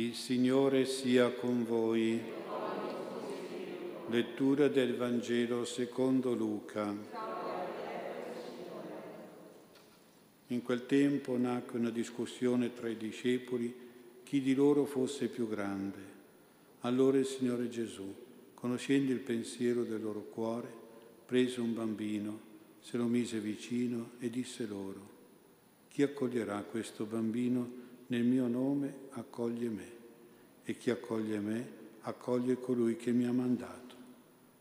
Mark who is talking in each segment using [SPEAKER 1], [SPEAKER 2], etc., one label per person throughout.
[SPEAKER 1] Il Signore sia con voi. Lettura del Vangelo secondo Luca. In quel tempo nacque una discussione tra i discepoli chi di loro fosse più grande. Allora il Signore Gesù, conoscendo il pensiero del loro cuore, prese un bambino, se lo mise vicino e disse loro, chi accoglierà questo bambino nel mio nome accoglie me e chi accoglie me accoglie colui che mi ha mandato.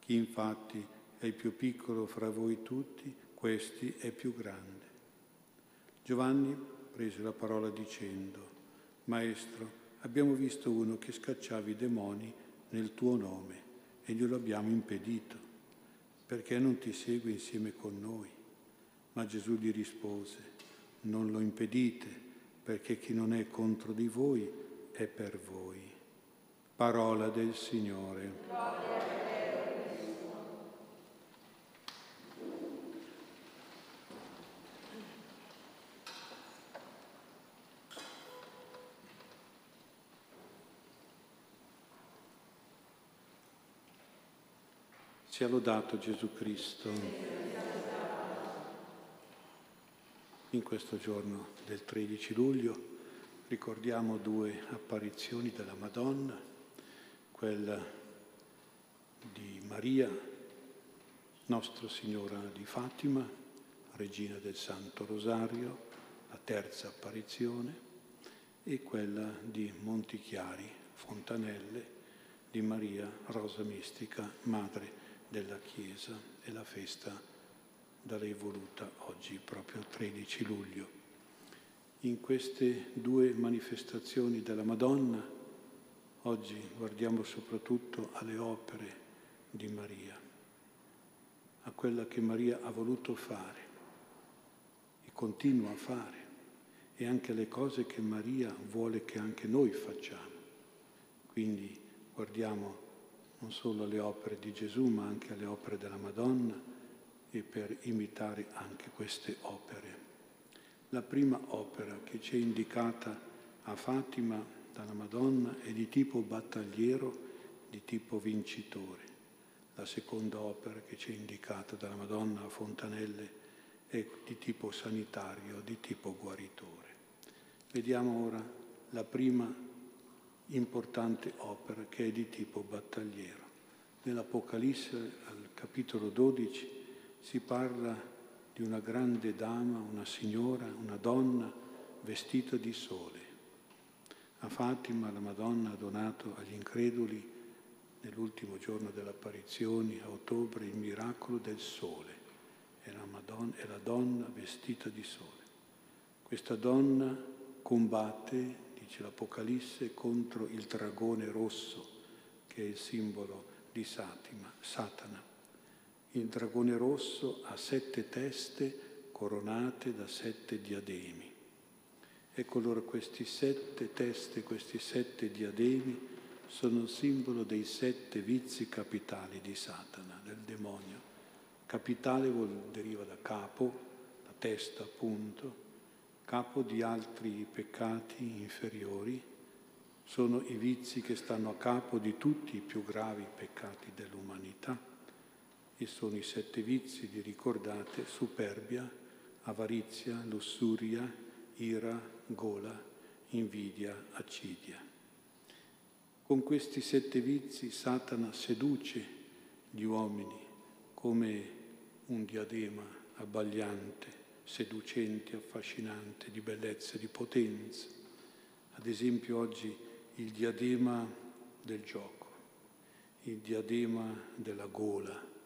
[SPEAKER 1] Chi infatti è il più piccolo fra voi tutti, questi è più grande. Giovanni prese la parola dicendo, Maestro, abbiamo visto uno che scacciava i demoni nel tuo nome e glielo abbiamo impedito perché non ti segue insieme con noi? Ma Gesù gli rispose, non lo impedite, perché chi non è contro di voi è per voi. Parola del Signore. Sia lodato Gesù Cristo. In questo giorno del 13 luglio. Ricordiamo due apparizioni della Madonna, quella di Maria, Nostra Signora di Fatima, Regina del Santo Rosario, la terza apparizione, e quella di Montichiari, Fontanelle, di Maria Rosa Mistica, Madre della Chiesa e la festa da lei voluta oggi, proprio 13 luglio. In queste due manifestazioni della Madonna, oggi guardiamo soprattutto alle opere di Maria, a quella che Maria ha voluto fare e continua a fare e anche le cose che Maria vuole che anche noi facciamo. Quindi guardiamo non solo alle opere di Gesù, ma anche alle opere della Madonna e per imitare anche queste opere. La prima opera che ci è indicata a Fatima dalla Madonna è di tipo battagliero, di tipo vincitore. La seconda opera che ci è indicata dalla Madonna a Fontanelle è di tipo sanitario, di tipo guaritore. Vediamo ora la prima importante opera che è di tipo battagliero. Nell'Apocalisse, al capitolo 12, si parla di una grande dama, una signora, una donna vestita di sole. A Fatima la Madonna ha donato agli increduli nell'ultimo giorno dell'apparizione, a ottobre, il miracolo del sole. È la, Madonna, è la donna vestita di sole. Questa donna combatte dice l'Apocalisse, contro il dragone rosso, che è il simbolo di Satima, Satana. Il dragone rosso ha sette teste coronate da sette diademi. Ecco allora questi sette teste, questi sette diademi sono simbolo dei sette vizi capitali di Satana, del demonio. Capitale vuol, deriva da capo, da testa appunto, capo di altri peccati inferiori, sono i vizi che stanno a capo di tutti i più gravi peccati dell'umanità e sono i sette vizi, vi ricordate, superbia, avarizia, lussuria, ira, gola, invidia, accidia. Con questi sette vizi Satana seduce gli uomini come un diadema abbagliante seducente, affascinante, di bellezza, di potenza. Ad esempio oggi il diadema del gioco, il diadema della gola,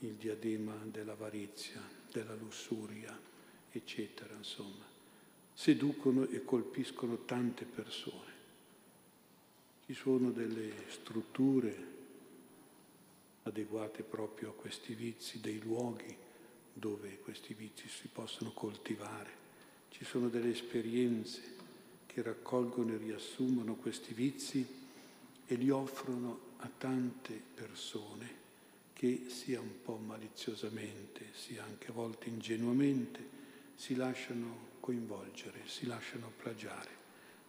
[SPEAKER 1] il diadema dell'avarizia, della lussuria, eccetera, insomma. Seducono e colpiscono tante persone. Ci sono delle strutture adeguate proprio a questi vizi, dei luoghi dove questi vizi si possono coltivare. Ci sono delle esperienze che raccolgono e riassumono questi vizi e li offrono a tante persone che sia un po' maliziosamente, sia anche a volte ingenuamente, si lasciano coinvolgere, si lasciano plagiare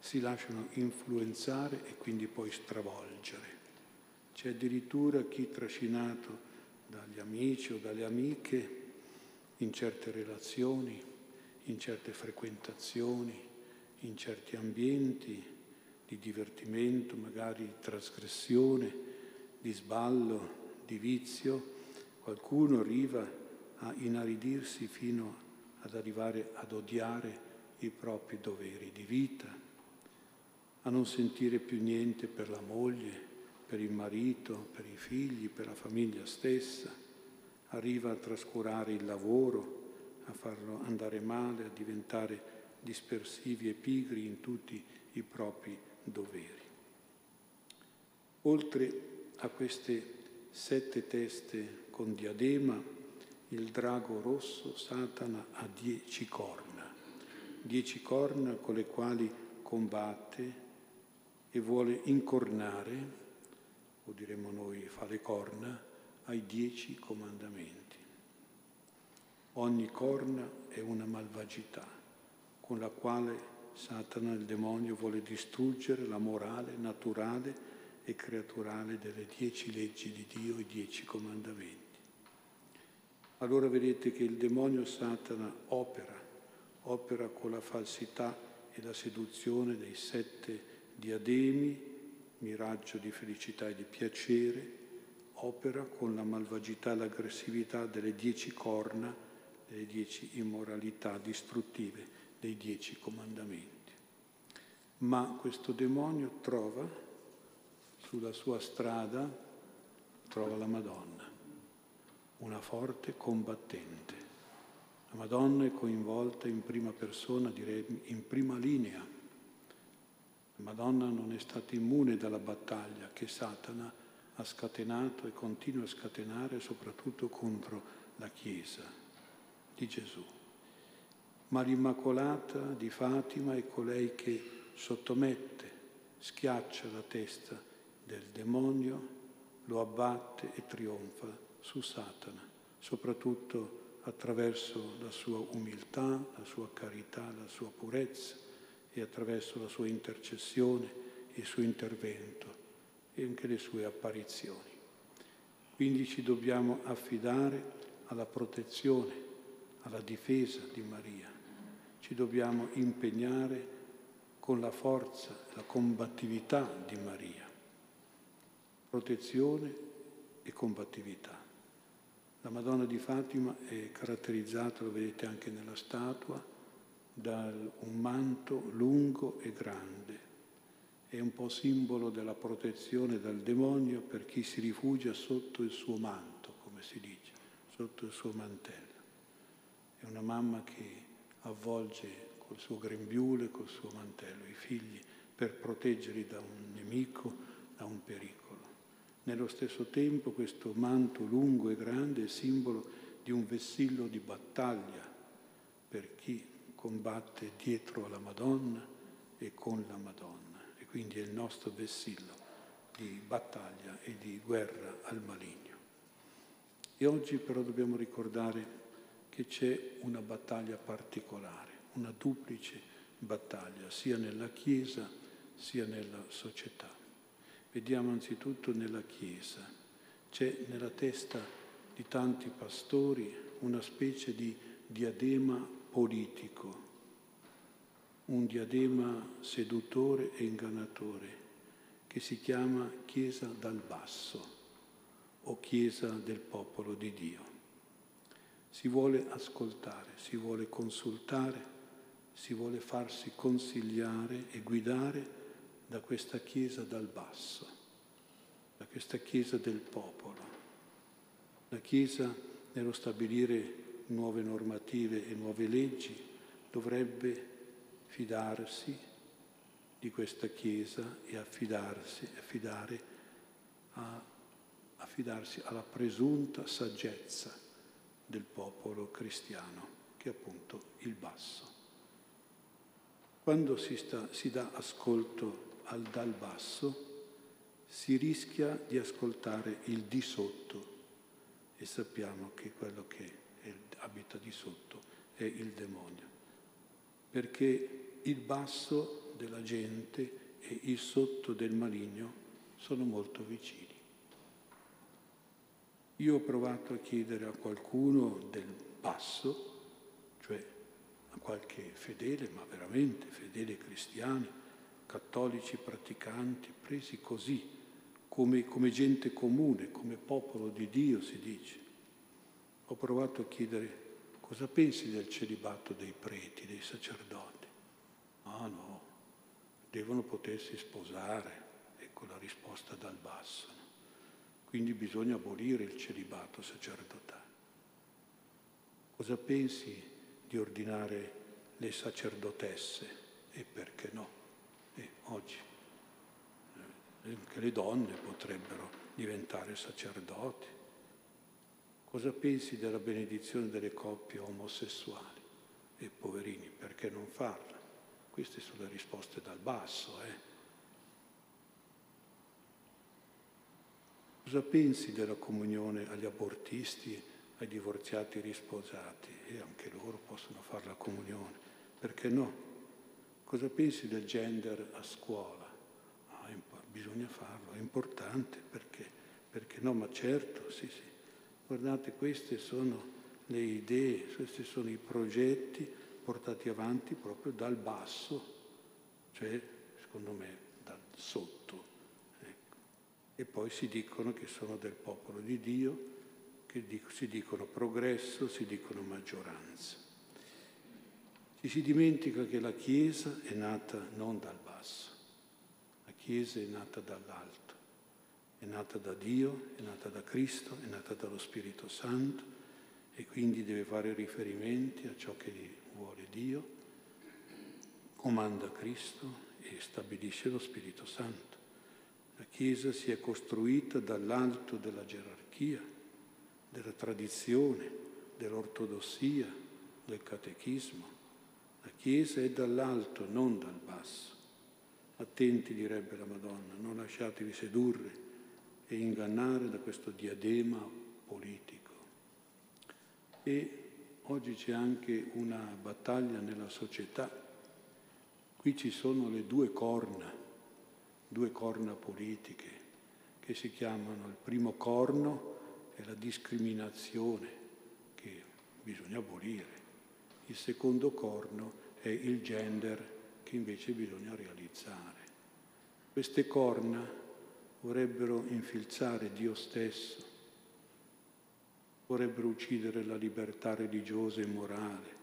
[SPEAKER 1] si lasciano influenzare e quindi poi stravolgere. C'è addirittura chi trascinato dagli amici o dalle amiche in certe relazioni, in certe frequentazioni, in certi ambienti di divertimento, magari di trasgressione, di sballo, di vizio, qualcuno arriva a inaridirsi fino ad arrivare ad odiare i propri doveri di vita, a non sentire più niente per la moglie, per il marito, per i figli, per la famiglia stessa, arriva a trascurare il lavoro, a farlo andare male, a diventare dispersivi e pigri in tutti i propri doveri. Oltre a queste sette teste con diadema, il drago rosso Satana ha dieci corna, dieci corna con le quali combatte e vuole incornare o diremmo noi fa le corna, ai dieci comandamenti. Ogni corna è una malvagità con la quale Satana, il demonio, vuole distruggere la morale naturale e creaturale delle dieci leggi di Dio, i dieci comandamenti. Allora vedete che il demonio Satana opera, opera con la falsità e la seduzione dei sette diademi miraggio di felicità e di piacere, opera con la malvagità e l'aggressività delle dieci corna, delle dieci immoralità distruttive, dei dieci comandamenti. Ma questo demonio trova sulla sua strada, trova la Madonna, una forte combattente. La Madonna è coinvolta in prima persona, direi in prima linea Madonna non è stata immune dalla battaglia che Satana ha scatenato e continua a scatenare soprattutto contro la Chiesa di Gesù. Ma l'Immacolata di Fatima è colei che sottomette, schiaccia la testa del demonio, lo abbatte e trionfa su Satana, soprattutto attraverso la sua umiltà, la sua carità, la sua purezza e attraverso la sua intercessione, il suo intervento e anche le sue apparizioni. Quindi ci dobbiamo affidare alla protezione, alla difesa di Maria. Ci dobbiamo impegnare con la forza, la combattività di Maria. Protezione e combattività. La Madonna di Fatima è caratterizzata, lo vedete anche nella statua, da un manto lungo e grande. È un po' simbolo della protezione dal demonio per chi si rifugia sotto il suo manto, come si dice, sotto il suo mantello. È una mamma che avvolge col suo grembiule, col suo mantello i figli per proteggerli da un nemico, da un pericolo. Nello stesso tempo questo manto lungo e grande è simbolo di un vessillo di battaglia per chi combatte dietro alla Madonna e con la Madonna e quindi è il nostro vessillo di battaglia e di guerra al maligno. E oggi però dobbiamo ricordare che c'è una battaglia particolare, una duplice battaglia, sia nella Chiesa sia nella società. Vediamo anzitutto nella Chiesa. C'è nella testa di tanti pastori una specie di diadema politico, un diadema sedutore e ingannatore che si chiama Chiesa dal basso o Chiesa del popolo di Dio. Si vuole ascoltare, si vuole consultare, si vuole farsi consigliare e guidare da questa Chiesa dal basso, da questa Chiesa del popolo. La Chiesa nello stabilire nuove normative e nuove leggi, dovrebbe fidarsi di questa Chiesa e affidarsi, affidare a, affidarsi alla presunta saggezza del popolo cristiano, che è appunto il basso. Quando si, sta, si dà ascolto al dal basso, si rischia di ascoltare il di sotto e sappiamo che quello che abita di sotto è il demonio, perché il basso della gente e il sotto del maligno sono molto vicini. Io ho provato a chiedere a qualcuno del basso, cioè a qualche fedele, ma veramente fedele cristiani, cattolici praticanti, presi così, come, come gente comune, come popolo di Dio si dice. Ho provato a chiedere cosa pensi del celibato dei preti, dei sacerdoti. Ah no, devono potersi sposare, ecco la risposta dal basso. Quindi bisogna abolire il celibato sacerdotale. Cosa pensi di ordinare le sacerdotesse? E perché no? E oggi eh, anche le donne potrebbero diventare sacerdoti. Cosa pensi della benedizione delle coppie omosessuali? E poverini, perché non farla? Queste sono le risposte dal basso, eh? Cosa pensi della comunione agli abortisti, ai divorziati risposati? E anche loro possono fare la comunione. Perché no? Cosa pensi del gender a scuola? Ah, bisogna farlo, è importante perché, perché no, ma certo, sì, sì. Guardate, queste sono le idee, questi sono i progetti portati avanti proprio dal basso, cioè secondo me dal sotto e poi si dicono che sono del popolo di Dio, che si dicono progresso, si dicono maggioranza. Ci si dimentica che la Chiesa è nata non dal basso, la Chiesa è nata dall'alto, è nata da Dio, è nata da Cristo, è nata dallo Spirito Santo e quindi deve fare riferimenti a ciò che vuole Dio, comanda Cristo e stabilisce lo Spirito Santo. La Chiesa si è costruita dall'alto della gerarchia, della tradizione, dell'ortodossia, del catechismo. La Chiesa è dall'alto, non dal basso. Attenti, direbbe la Madonna, non lasciatevi sedurre e ingannare da questo diadema politico. E oggi c'è anche una battaglia nella società. Qui ci sono le due corna due corna politiche che si chiamano il primo corno è la discriminazione che bisogna abolire, il secondo corno è il gender che invece bisogna realizzare. Queste corna vorrebbero infilzare Dio stesso, vorrebbero uccidere la libertà religiosa e morale,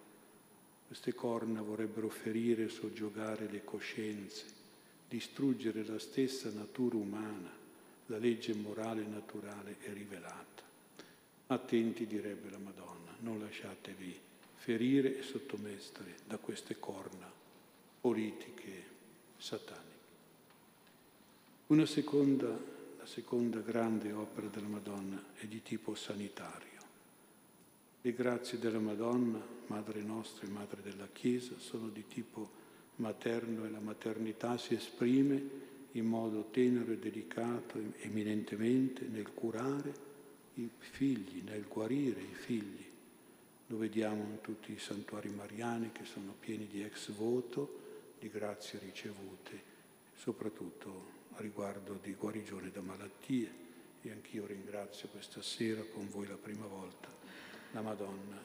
[SPEAKER 1] queste corna vorrebbero ferire e soggiogare le coscienze, distruggere la stessa natura umana, la legge morale naturale è rivelata. Attenti, direbbe la Madonna, non lasciatevi ferire e sottomettere da queste corna politiche sataniche. Una seconda, la seconda grande opera della Madonna è di tipo sanitario. Le grazie della Madonna, Madre nostra e Madre della Chiesa, sono di tipo materno e la maternità si esprime in modo tenero e delicato, eminentemente nel curare i figli, nel guarire i figli. Lo vediamo in tutti i santuari mariani che sono pieni di ex voto, di grazie ricevute, soprattutto a riguardo di guarigione da malattie. E anch'io ringrazio questa sera con voi la prima volta la Madonna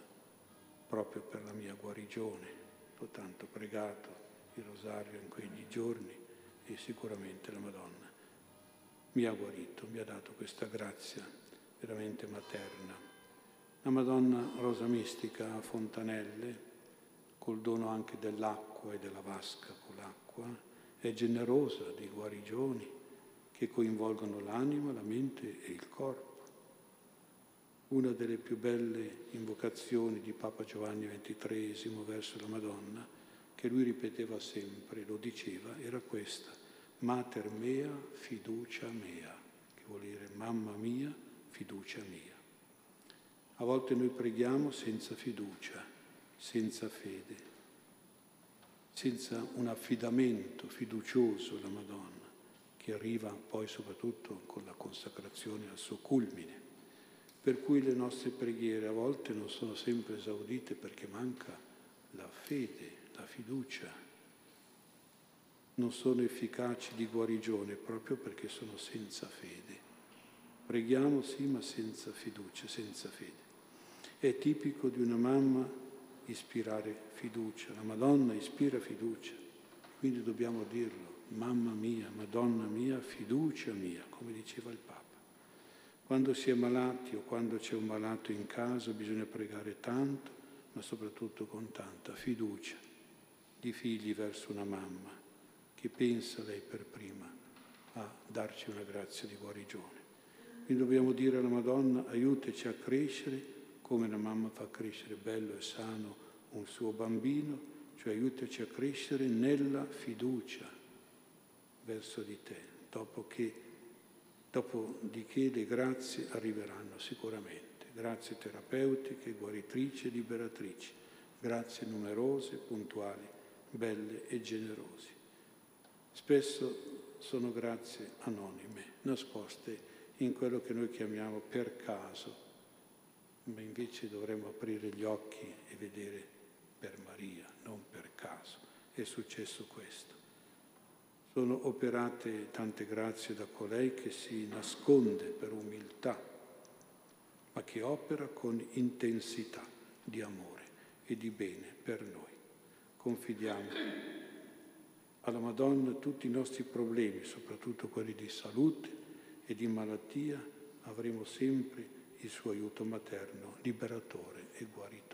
[SPEAKER 1] proprio per la mia guarigione. Ho tanto pregato il rosario in quegli giorni e sicuramente la Madonna mi ha guarito, mi ha dato questa grazia veramente materna. La Madonna Rosa Mistica a Fontanelle, col dono anche dell'acqua e della vasca con l'acqua, è generosa di guarigioni che coinvolgono l'anima, la mente e il corpo. Una delle più belle invocazioni di Papa Giovanni XXIII verso la Madonna che lui ripeteva sempre, lo diceva, era questa, mater mea, fiducia mea, che vuol dire mamma mia, fiducia mia. A volte noi preghiamo senza fiducia, senza fede, senza un affidamento fiducioso alla Madonna, che arriva poi soprattutto con la consacrazione al suo culmine. Per cui le nostre preghiere a volte non sono sempre esaudite perché manca la fede la fiducia. non sono efficaci di guarigione proprio perché sono senza fede. Preghiamo sì, ma senza fiducia, senza fede. È tipico di una mamma ispirare fiducia, la Madonna ispira fiducia, quindi dobbiamo dirlo, mamma mia, Madonna mia, fiducia mia, come diceva il Papa. Quando si è malati o quando c'è un malato in casa bisogna pregare tanto, ma soprattutto con tanta fiducia di figli verso una mamma che pensa lei per prima a darci una grazia di guarigione. Quindi dobbiamo dire alla Madonna aiutaci a crescere come la mamma fa crescere bello e sano un suo bambino, cioè aiutaci a crescere nella fiducia verso di te, dopo che, dopodiché le grazie arriveranno sicuramente, grazie terapeutiche, guaritrici e liberatrici, grazie numerose, puntuali, belle e generose. Spesso sono grazie anonime, nascoste in quello che noi chiamiamo per caso, ma invece dovremmo aprire gli occhi e vedere per Maria, non per caso. È successo questo. Sono operate tante grazie da colei che si nasconde per umiltà, ma che opera con intensità di amore e di bene per noi. Confidiamo alla Madonna tutti i nostri problemi, soprattutto quelli di salute e di malattia, avremo sempre il suo aiuto materno, liberatore e guaritore.